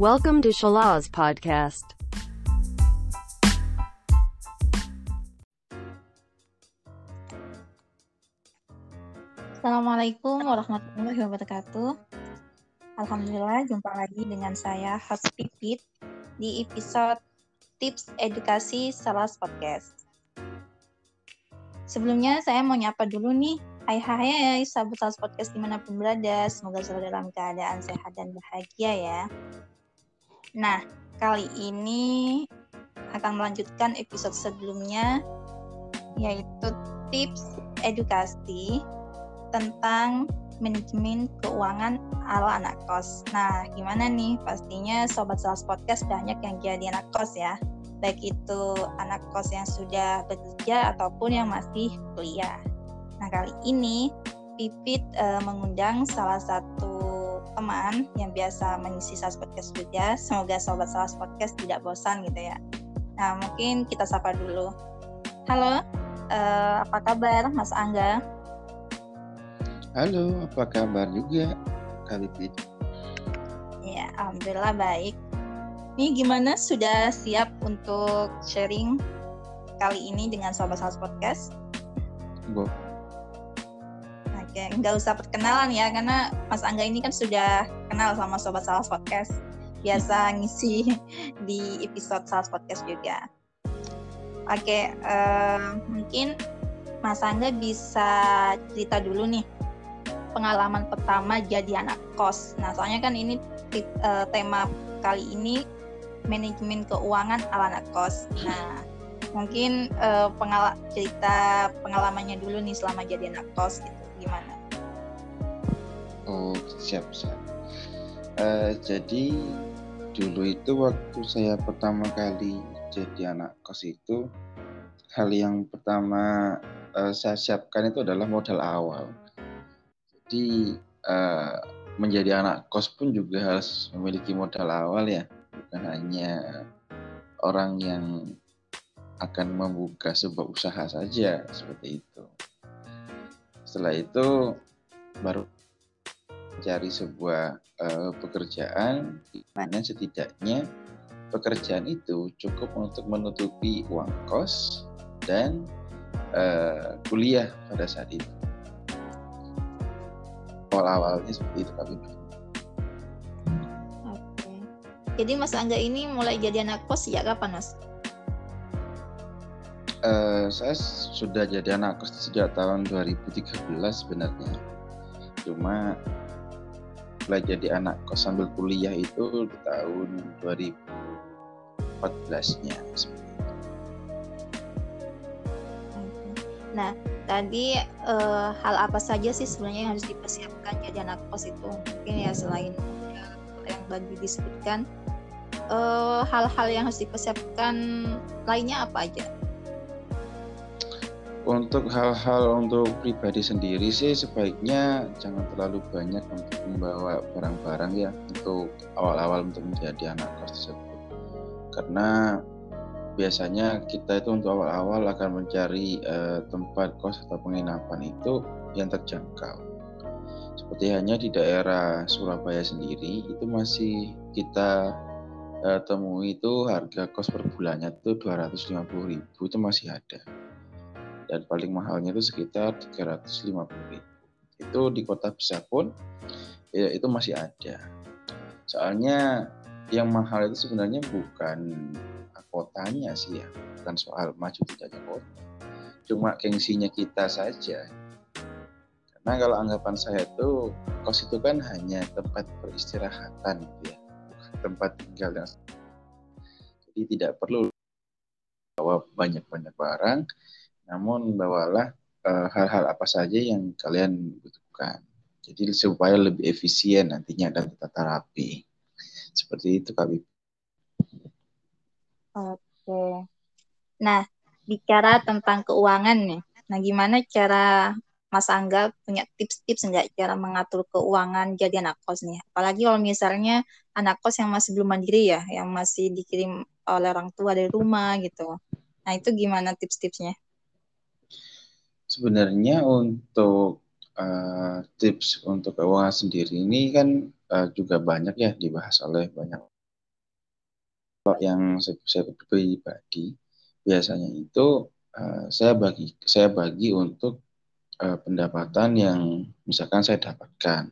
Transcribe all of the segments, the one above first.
Welcome to Shalaz Podcast. Assalamualaikum warahmatullahi wabarakatuh. Alhamdulillah jumpa lagi dengan saya host Pipit di episode Tips Edukasi Salas Podcast. Sebelumnya saya mau nyapa dulu nih. Hai hai hai sahabat Salas Podcast di mana pun berada. Semoga selalu dalam keadaan sehat dan bahagia ya. Nah, kali ini akan melanjutkan episode sebelumnya yaitu tips edukasi tentang manajemen keuangan ala anak kos. Nah, gimana nih? Pastinya Sobat Sales Podcast banyak yang jadi anak kos ya. Baik itu anak kos yang sudah bekerja ataupun yang masih kuliah. Nah, kali ini Pipit uh, mengundang salah satu teman yang biasa mengisi Sales Podcast juga. Semoga Sobat Sales Podcast tidak bosan gitu ya. Nah, mungkin kita sapa dulu. Halo, uh, apa kabar Mas Angga? Halo, apa kabar juga Kak Pipit? Ya, Alhamdulillah baik. Ini gimana sudah siap untuk sharing kali ini dengan Sobat Sales Podcast? Bo. Oke, nggak usah perkenalan ya, karena Mas Angga ini kan sudah kenal sama Sobat Sales Podcast. Biasa ngisi di episode Sales Podcast juga. Oke, uh, mungkin Mas Angga bisa cerita dulu nih pengalaman pertama jadi anak kos. Nah, soalnya kan ini uh, tema kali ini manajemen keuangan ala anak kos. Nah, mungkin uh, pengal cerita pengalamannya dulu nih selama jadi anak kos gitu. Gimana? Oh, siap, siap. Uh, jadi dulu itu waktu saya pertama kali jadi anak kos itu hal yang pertama uh, saya siapkan itu adalah modal awal jadi uh, menjadi anak kos pun juga harus memiliki modal awal ya, bukan hanya orang yang akan membuka sebuah usaha saja seperti itu. Setelah itu baru mencari sebuah uh, pekerjaan di mana setidaknya pekerjaan itu cukup untuk menutupi uang kos dan uh, kuliah pada saat itu awal-awalnya seperti itu kami Oke. Jadi Mas Angga ini mulai jadi anak kos sejak kapan Mas? Uh, saya sudah jadi anak kos sejak tahun 2013 sebenarnya. Cuma mulai jadi anak kos sambil kuliah itu di tahun 2014-nya. Nah, tadi uh, hal apa saja sih sebenarnya yang harus dipersiapkan jadi anak kos itu mungkin ya selain yang tadi disebutkan eh, hal-hal uh, yang harus dipersiapkan lainnya apa aja? Untuk hal-hal untuk pribadi sendiri sih sebaiknya jangan terlalu banyak untuk membawa barang-barang ya untuk awal-awal untuk menjadi anak kos tersebut karena biasanya kita itu untuk awal-awal akan mencari uh, tempat kos atau penginapan itu yang terjangkau. Seperti hanya di daerah Surabaya sendiri itu masih kita uh, temui itu harga kos per bulannya itu 250.000 itu masih ada. Dan paling mahalnya itu sekitar 350.000. Itu di kota besar pun ya, itu masih ada. Soalnya yang mahal itu sebenarnya bukan kotanya sih ya bukan soal maju tidaknya kota cuma gengsinya kita saja karena kalau anggapan saya itu kos itu kan hanya tempat peristirahatan gitu ya tempat tinggal yang jadi tidak perlu bawa banyak-banyak barang namun bawalah eh, hal-hal uh, apa saja yang kalian butuhkan jadi supaya lebih efisien nantinya dan tata rapi seperti itu Kak Bibi. Oke. Nah, bicara tentang keuangan nih. Nah, gimana cara Mas Angga punya tips-tips enggak cara mengatur keuangan jadi anak kos nih? Apalagi kalau misalnya anak kos yang masih belum mandiri ya, yang masih dikirim oleh orang tua dari rumah gitu. Nah, itu gimana tips-tipsnya? Sebenarnya untuk uh, tips untuk keuangan sendiri ini kan uh, juga banyak ya dibahas oleh banyak Kalau yang saya pribadi biasanya itu uh, saya bagi saya bagi untuk uh, pendapatan yang misalkan saya dapatkan.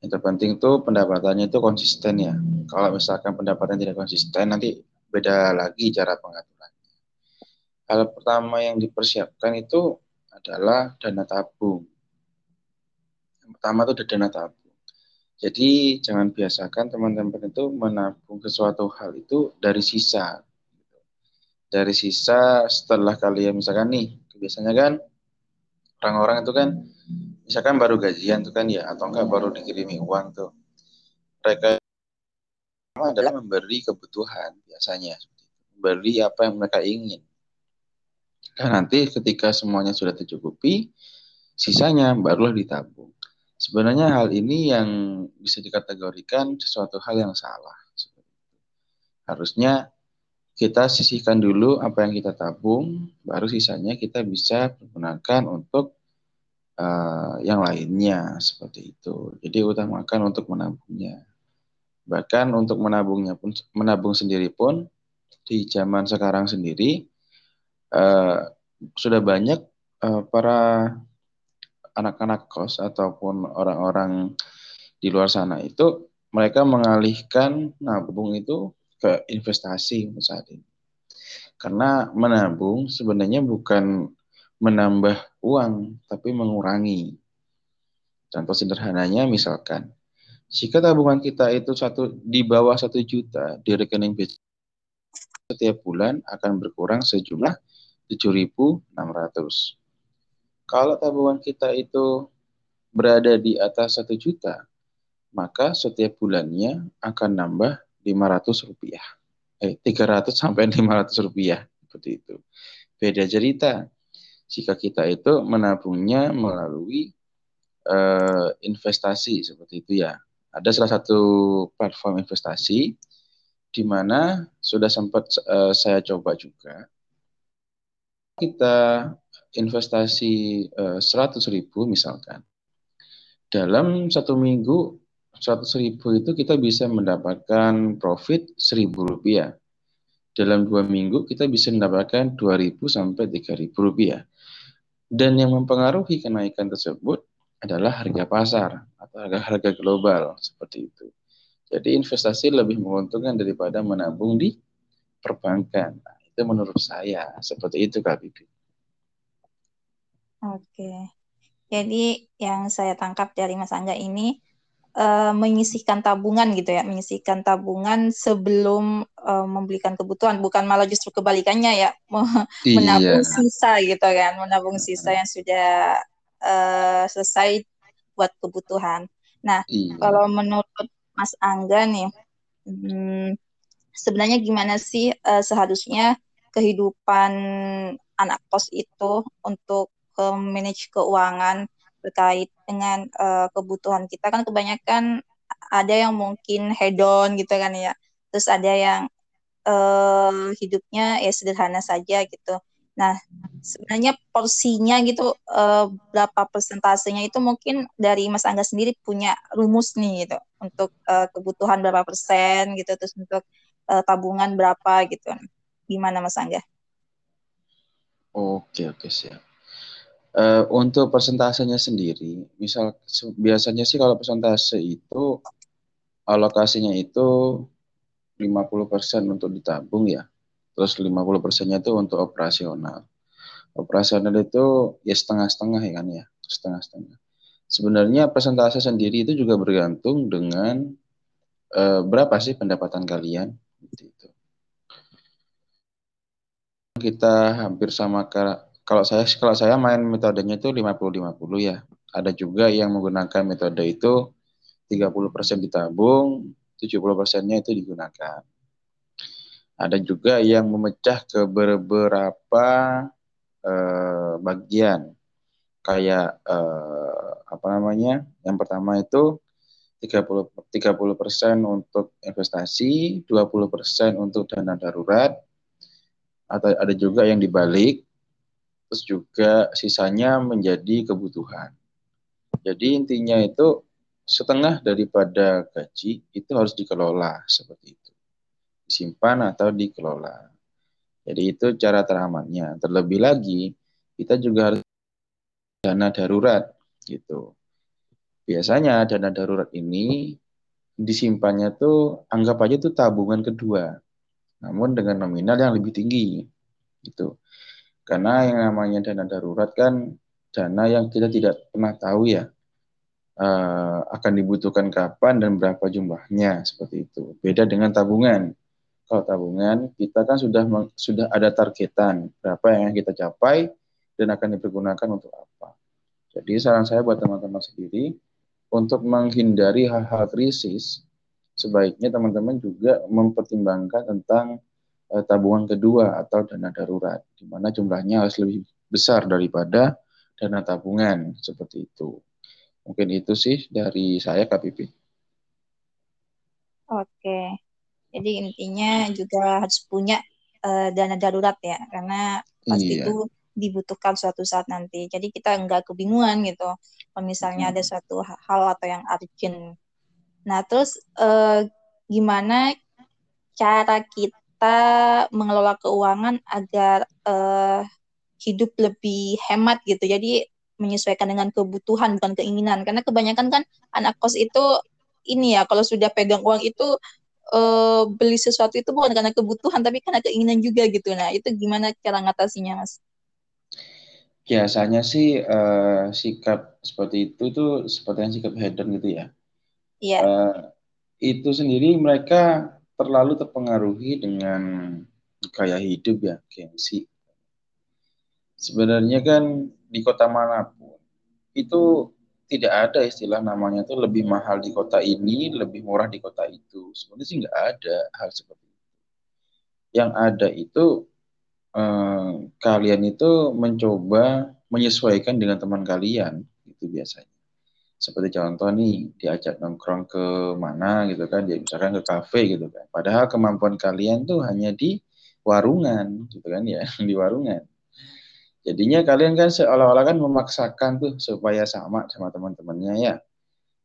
Yang terpenting itu pendapatannya itu konsisten ya. Kalau misalkan pendapatan tidak konsisten nanti beda lagi cara pengaturannya. Hal pertama yang dipersiapkan itu adalah dana tabung. Yang pertama itu dana tabung. Jadi jangan biasakan teman-teman itu menabung sesuatu hal itu dari sisa. Dari sisa setelah kalian misalkan nih, biasanya kan orang-orang itu kan misalkan baru gajian tuh kan ya atau enggak baru dikirimi uang tuh. Mereka adalah memberi kebutuhan biasanya memberi apa yang mereka ingin. Dan nanti ketika semuanya sudah tercukupi, sisanya barulah ditabung. Sebenarnya hal ini yang bisa dikategorikan sesuatu hal yang salah. Harusnya kita sisihkan dulu apa yang kita tabung, baru sisanya kita bisa gunakan untuk uh, yang lainnya seperti itu. Jadi utamakan untuk menabungnya. Bahkan untuk menabungnya pun menabung sendiri pun di zaman sekarang sendiri uh, sudah banyak uh, para anak-anak kos ataupun orang-orang di luar sana itu mereka mengalihkan nabung itu ke investasi saat ini. Karena menabung sebenarnya bukan menambah uang, tapi mengurangi. Contoh sederhananya misalkan, jika tabungan kita itu satu di bawah satu juta di rekening setiap bulan akan berkurang sejumlah 7.600. Kalau tabungan kita itu berada di atas satu juta, maka setiap bulannya akan nambah 500 rupiah. Eh, 300 sampai 500 rupiah. Seperti itu. Beda cerita. Jika kita itu menabungnya melalui uh, investasi seperti itu ya. Ada salah satu platform investasi di mana sudah sempat uh, saya coba juga. Kita investasi eh, seratus ribu misalkan, dalam satu minggu seratus ribu itu kita bisa mendapatkan profit seribu rupiah. Dalam dua minggu kita bisa mendapatkan dua ribu sampai tiga ribu rupiah. Dan yang mempengaruhi kenaikan tersebut adalah harga pasar atau harga-harga global seperti itu. Jadi investasi lebih menguntungkan daripada menabung di perbankan. Itu menurut saya seperti itu Kak Bibi. Oke. Jadi yang saya tangkap dari Mas Angga ini uh, menyisihkan tabungan gitu ya, menyisihkan tabungan sebelum uh, membelikan kebutuhan, bukan malah justru kebalikannya ya, iya. menabung sisa gitu kan, menabung sisa yang sudah uh, selesai buat kebutuhan. Nah, iya. kalau menurut Mas Angga nih, hmm, sebenarnya gimana sih uh, seharusnya kehidupan anak kos itu untuk ke manage keuangan terkait dengan uh, kebutuhan kita? Kan kebanyakan ada yang mungkin hedon gitu kan ya. Terus ada yang uh, hidupnya ya sederhana saja gitu. Nah sebenarnya porsinya gitu uh, berapa persentasenya itu mungkin dari Mas Angga sendiri punya rumus nih gitu. Untuk uh, kebutuhan berapa persen gitu. Terus untuk uh, tabungan berapa gitu gimana Mas Angga? Oke oke siap. Uh, untuk persentasenya sendiri, misal biasanya sih kalau persentase itu alokasinya itu 50% untuk ditabung ya. Terus 50 persennya itu untuk operasional. Operasional itu ya setengah-setengah ya kan ya, setengah-setengah. Sebenarnya persentase sendiri itu juga bergantung dengan uh, berapa sih pendapatan kalian gitu. Kita hampir sama kalau saya kalau saya main metodenya itu 50-50 ya. Ada juga yang menggunakan metode itu 30% ditabung, 70%-nya itu digunakan. Ada juga yang memecah ke beberapa eh, bagian. Kayak eh, apa namanya? Yang pertama itu 30 30% untuk investasi, 20% untuk dana darurat. Atau ada juga yang dibalik terus juga sisanya menjadi kebutuhan. Jadi intinya itu setengah daripada gaji itu harus dikelola seperti itu. disimpan atau dikelola. Jadi itu cara teramannya. Terlebih lagi, kita juga harus dana darurat gitu. Biasanya dana darurat ini disimpannya tuh anggap aja tuh tabungan kedua. Namun dengan nominal yang lebih tinggi gitu. Karena yang namanya dana darurat kan dana yang kita tidak pernah tahu ya uh, akan dibutuhkan kapan dan berapa jumlahnya seperti itu. Beda dengan tabungan. Kalau tabungan kita kan sudah sudah ada targetan berapa yang kita capai dan akan dipergunakan untuk apa. Jadi saran saya buat teman-teman sendiri untuk menghindari hal-hal krisis, sebaiknya teman-teman juga mempertimbangkan tentang uh, tabungan kedua atau dana darurat, di mana jumlahnya harus lebih besar daripada dana tabungan seperti itu. Mungkin itu sih dari saya KPP. Oke, jadi intinya juga harus punya uh, dana darurat ya, karena pasti iya. itu dibutuhkan suatu saat nanti. Jadi kita nggak kebingungan gitu. Kalau misalnya ada suatu hal atau yang urgent. Nah, terus eh, gimana cara kita mengelola keuangan agar eh, hidup lebih hemat gitu. Jadi menyesuaikan dengan kebutuhan bukan keinginan. Karena kebanyakan kan anak kos itu ini ya kalau sudah pegang uang itu uh, beli sesuatu itu bukan karena kebutuhan tapi karena keinginan juga gitu. Nah, itu gimana cara ngatasinya, Mas? Biasanya sih uh, sikap seperti itu tuh seperti yang sikap hedon gitu ya. Iya. Uh, itu sendiri mereka terlalu terpengaruhi dengan gaya hidup ya, gengsi. Sebenarnya kan di kota mana pun itu tidak ada istilah namanya tuh lebih mahal di kota ini, lebih murah di kota itu. Sebenarnya sih nggak ada hal seperti itu. Yang ada itu eh, kalian itu mencoba menyesuaikan dengan teman kalian itu biasanya. Seperti contoh nih diajak nongkrong ke mana gitu kan dia misalkan ke kafe gitu kan. Padahal kemampuan kalian tuh hanya di warungan gitu kan ya di warungan. Jadinya kalian kan seolah-olah kan memaksakan tuh supaya sama sama teman-temannya ya.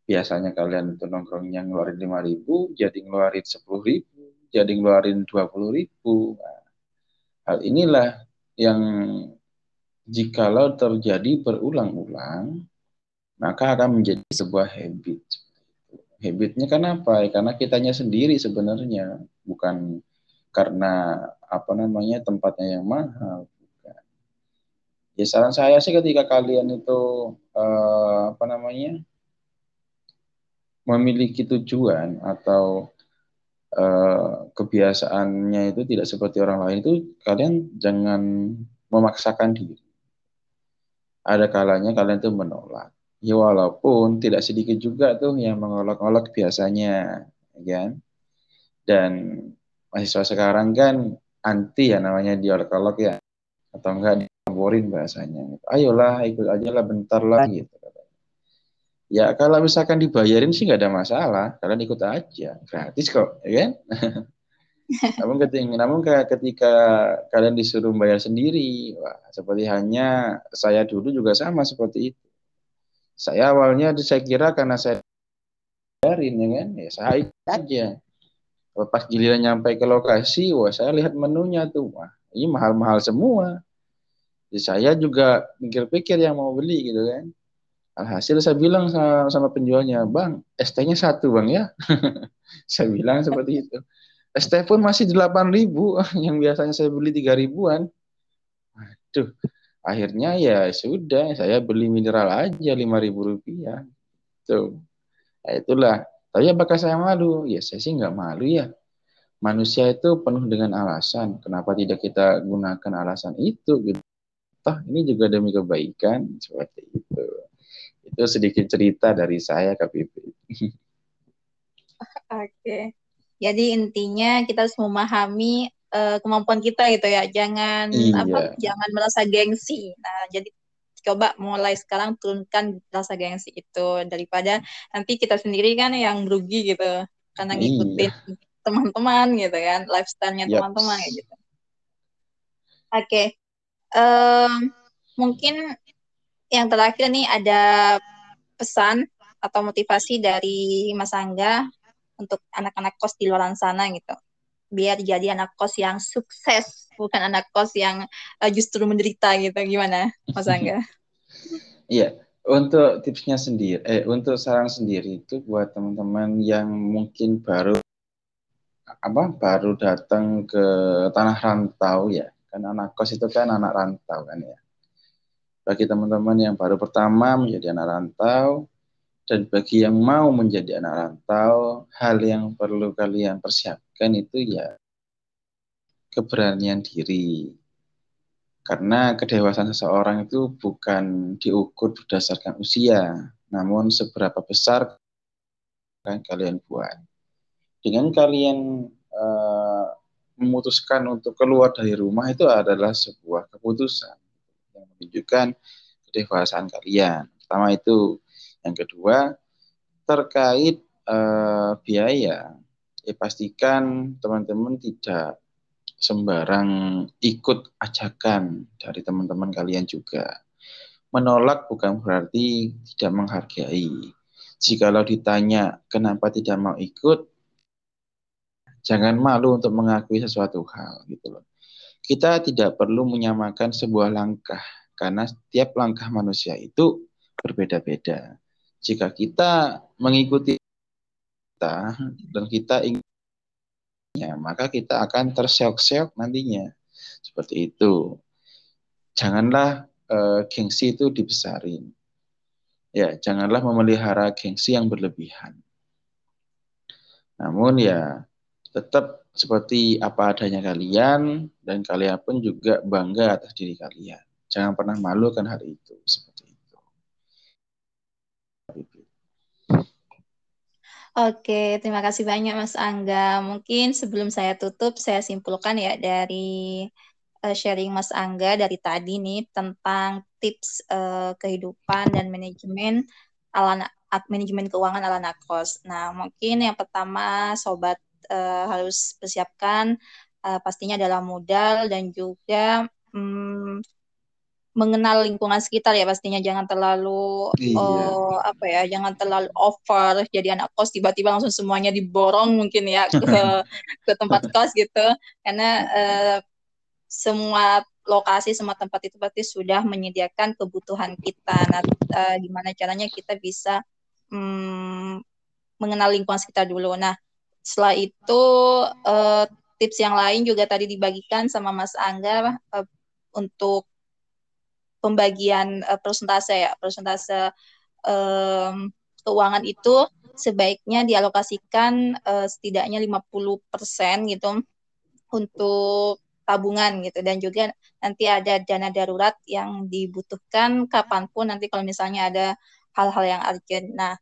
Biasanya kalian itu nongkrongnya ngeluarin lima ribu jadi ngeluarin sepuluh ribu jadi ngeluarin dua puluh ribu. Nah, Hal inilah yang jikalau terjadi berulang-ulang, maka akan menjadi sebuah habit. Habitnya kenapa? Ya, karena kitanya sendiri sebenarnya, bukan karena apa namanya tempatnya yang mahal. Ya saran saya sih ketika kalian itu eh, apa namanya memiliki tujuan atau Eh, kebiasaannya itu tidak seperti orang lain itu kalian jangan memaksakan diri. Ada kalanya kalian tuh menolak. Ya walaupun tidak sedikit juga tuh yang mengolok-olok biasanya, ya kan? Dan mahasiswa sekarang kan anti ya namanya diolok-olok ya atau enggak dilaporin bahasanya. Ayolah ikut aja lah bentar lah gitu. Ya kalau misalkan dibayarin sih nggak ada masalah, kalian ikut aja, gratis kok, ya kan? namun ketika, namun ketika kalian disuruh bayar sendiri, wah, seperti hanya saya dulu juga sama seperti itu. Saya awalnya saya kira karena saya bayarin ya kan, ya saya ikut aja. Pas giliran nyampe ke lokasi, wah saya lihat menunya tuh, wah ini mahal-mahal semua. Jadi saya juga pikir-pikir yang mau beli gitu kan Alhasil saya bilang sama, sama penjualnya, Bang, ST-nya satu Bang ya. saya bilang seperti itu. ST pun masih delapan ribu, yang biasanya saya beli tiga ribuan. Waduh, akhirnya ya sudah, saya beli mineral aja lima ribu rupiah. Tuh, ya itulah. Tapi apakah saya malu? Ya saya sih nggak malu ya. Manusia itu penuh dengan alasan. Kenapa tidak kita gunakan alasan itu? Gitu. Toh ini juga demi kebaikan seperti itu. Itu sedikit cerita dari saya KPP. Oke. Jadi intinya kita harus memahami uh, kemampuan kita gitu ya. Jangan iya. apa jangan merasa gengsi. Nah, jadi coba mulai sekarang turunkan rasa gengsi itu daripada nanti kita sendiri kan yang rugi gitu karena iya. ngikutin iya. teman-teman gitu kan lifestyle-nya teman-teman gitu. Oke. Okay. Um, mungkin yang terakhir nih ada pesan atau motivasi dari Mas Angga untuk anak-anak kos di luar sana gitu. biar jadi anak kos yang sukses, bukan anak kos yang uh, justru menderita gitu. Gimana, Mas Angga? Iya, untuk tipsnya sendiri, eh untuk saran sendiri itu buat teman-teman yang mungkin baru apa baru datang ke tanah rantau ya, kan anak kos itu kan anak rantau kan ya. Bagi teman-teman yang baru pertama menjadi anak rantau, dan bagi yang mau menjadi anak rantau, hal yang perlu kalian persiapkan itu ya keberanian diri. Karena kedewasaan seseorang itu bukan diukur berdasarkan usia, namun seberapa besar yang kalian buat. Dengan kalian uh, memutuskan untuk keluar dari rumah itu adalah sebuah keputusan menunjukkan kedewasaan kalian. Pertama itu yang kedua, terkait uh, biaya, ya pastikan teman-teman tidak sembarang ikut ajakan dari teman-teman kalian juga. Menolak bukan berarti tidak menghargai. Jikalau ditanya kenapa tidak mau ikut, jangan malu untuk mengakui sesuatu hal gitu loh. Kita tidak perlu menyamakan sebuah langkah karena setiap langkah manusia itu berbeda-beda. Jika kita mengikuti kita dan kita ingin ya, maka kita akan terseok-seok nantinya. Seperti itu. Janganlah uh, gengsi itu dibesarin. Ya janganlah memelihara gengsi yang berlebihan. Namun ya tetap seperti apa adanya kalian dan kalian pun juga bangga atas diri kalian jangan pernah malu kan hal itu Oke, terima kasih banyak Mas Angga. Mungkin sebelum saya tutup, saya simpulkan ya dari uh, sharing Mas Angga dari tadi nih tentang tips uh, kehidupan dan manajemen ala manajemen keuangan ala nakos. Nah, mungkin yang pertama sobat uh, harus persiapkan uh, pastinya dalam modal dan juga um, mengenal lingkungan sekitar ya pastinya. Jangan terlalu iya. uh, apa ya jangan terlalu over jadi anak kos tiba-tiba langsung semuanya diborong mungkin ya ke ke tempat kos gitu. Karena uh, semua lokasi semua tempat itu pasti sudah menyediakan kebutuhan kita. Nah uh, gimana caranya kita bisa um, mengenal lingkungan sekitar dulu. Nah setelah itu uh, tips yang lain juga tadi dibagikan sama Mas Angga uh, untuk pembagian uh, persentase ya persentase um, keuangan itu sebaiknya dialokasikan uh, setidaknya 50% gitu untuk tabungan gitu dan juga nanti ada dana darurat yang dibutuhkan kapan pun nanti kalau misalnya ada hal-hal yang urgent. Nah,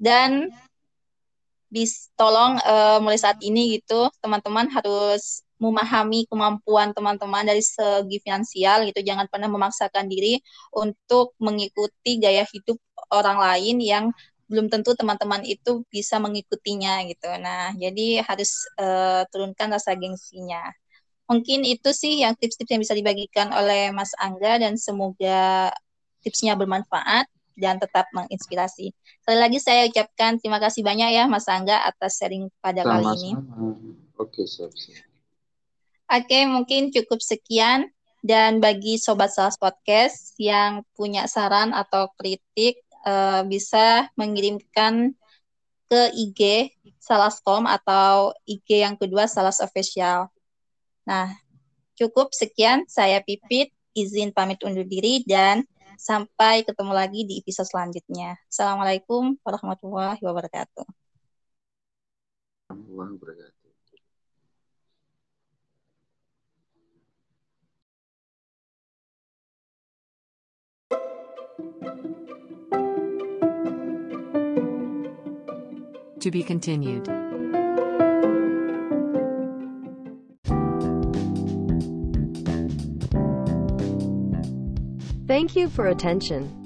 dan bis tolong uh, mulai saat ini gitu teman-teman harus memahami kemampuan teman-teman dari segi finansial gitu jangan pernah memaksakan diri untuk mengikuti gaya hidup orang lain yang belum tentu teman-teman itu bisa mengikutinya gitu nah jadi harus uh, turunkan rasa gengsinya mungkin itu sih yang tips-tips yang bisa dibagikan oleh Mas Angga dan semoga tipsnya bermanfaat dan tetap menginspirasi. Sekali lagi saya ucapkan terima kasih banyak ya Mas Angga atas sharing pada kali ini. Oke, siap, siap. Oke, mungkin cukup sekian. Dan bagi Sobat Salas Podcast yang punya saran atau kritik, uh, bisa mengirimkan ke IG Salascom atau IG yang kedua Salas Official. Nah, cukup sekian. Saya Pipit, izin pamit undur diri dan sampai ketemu lagi di episode selanjutnya. Assalamualaikum warahmatullahi wabarakatuh. Warahmatullahi wabarakatuh. To be continued. Thank you for attention.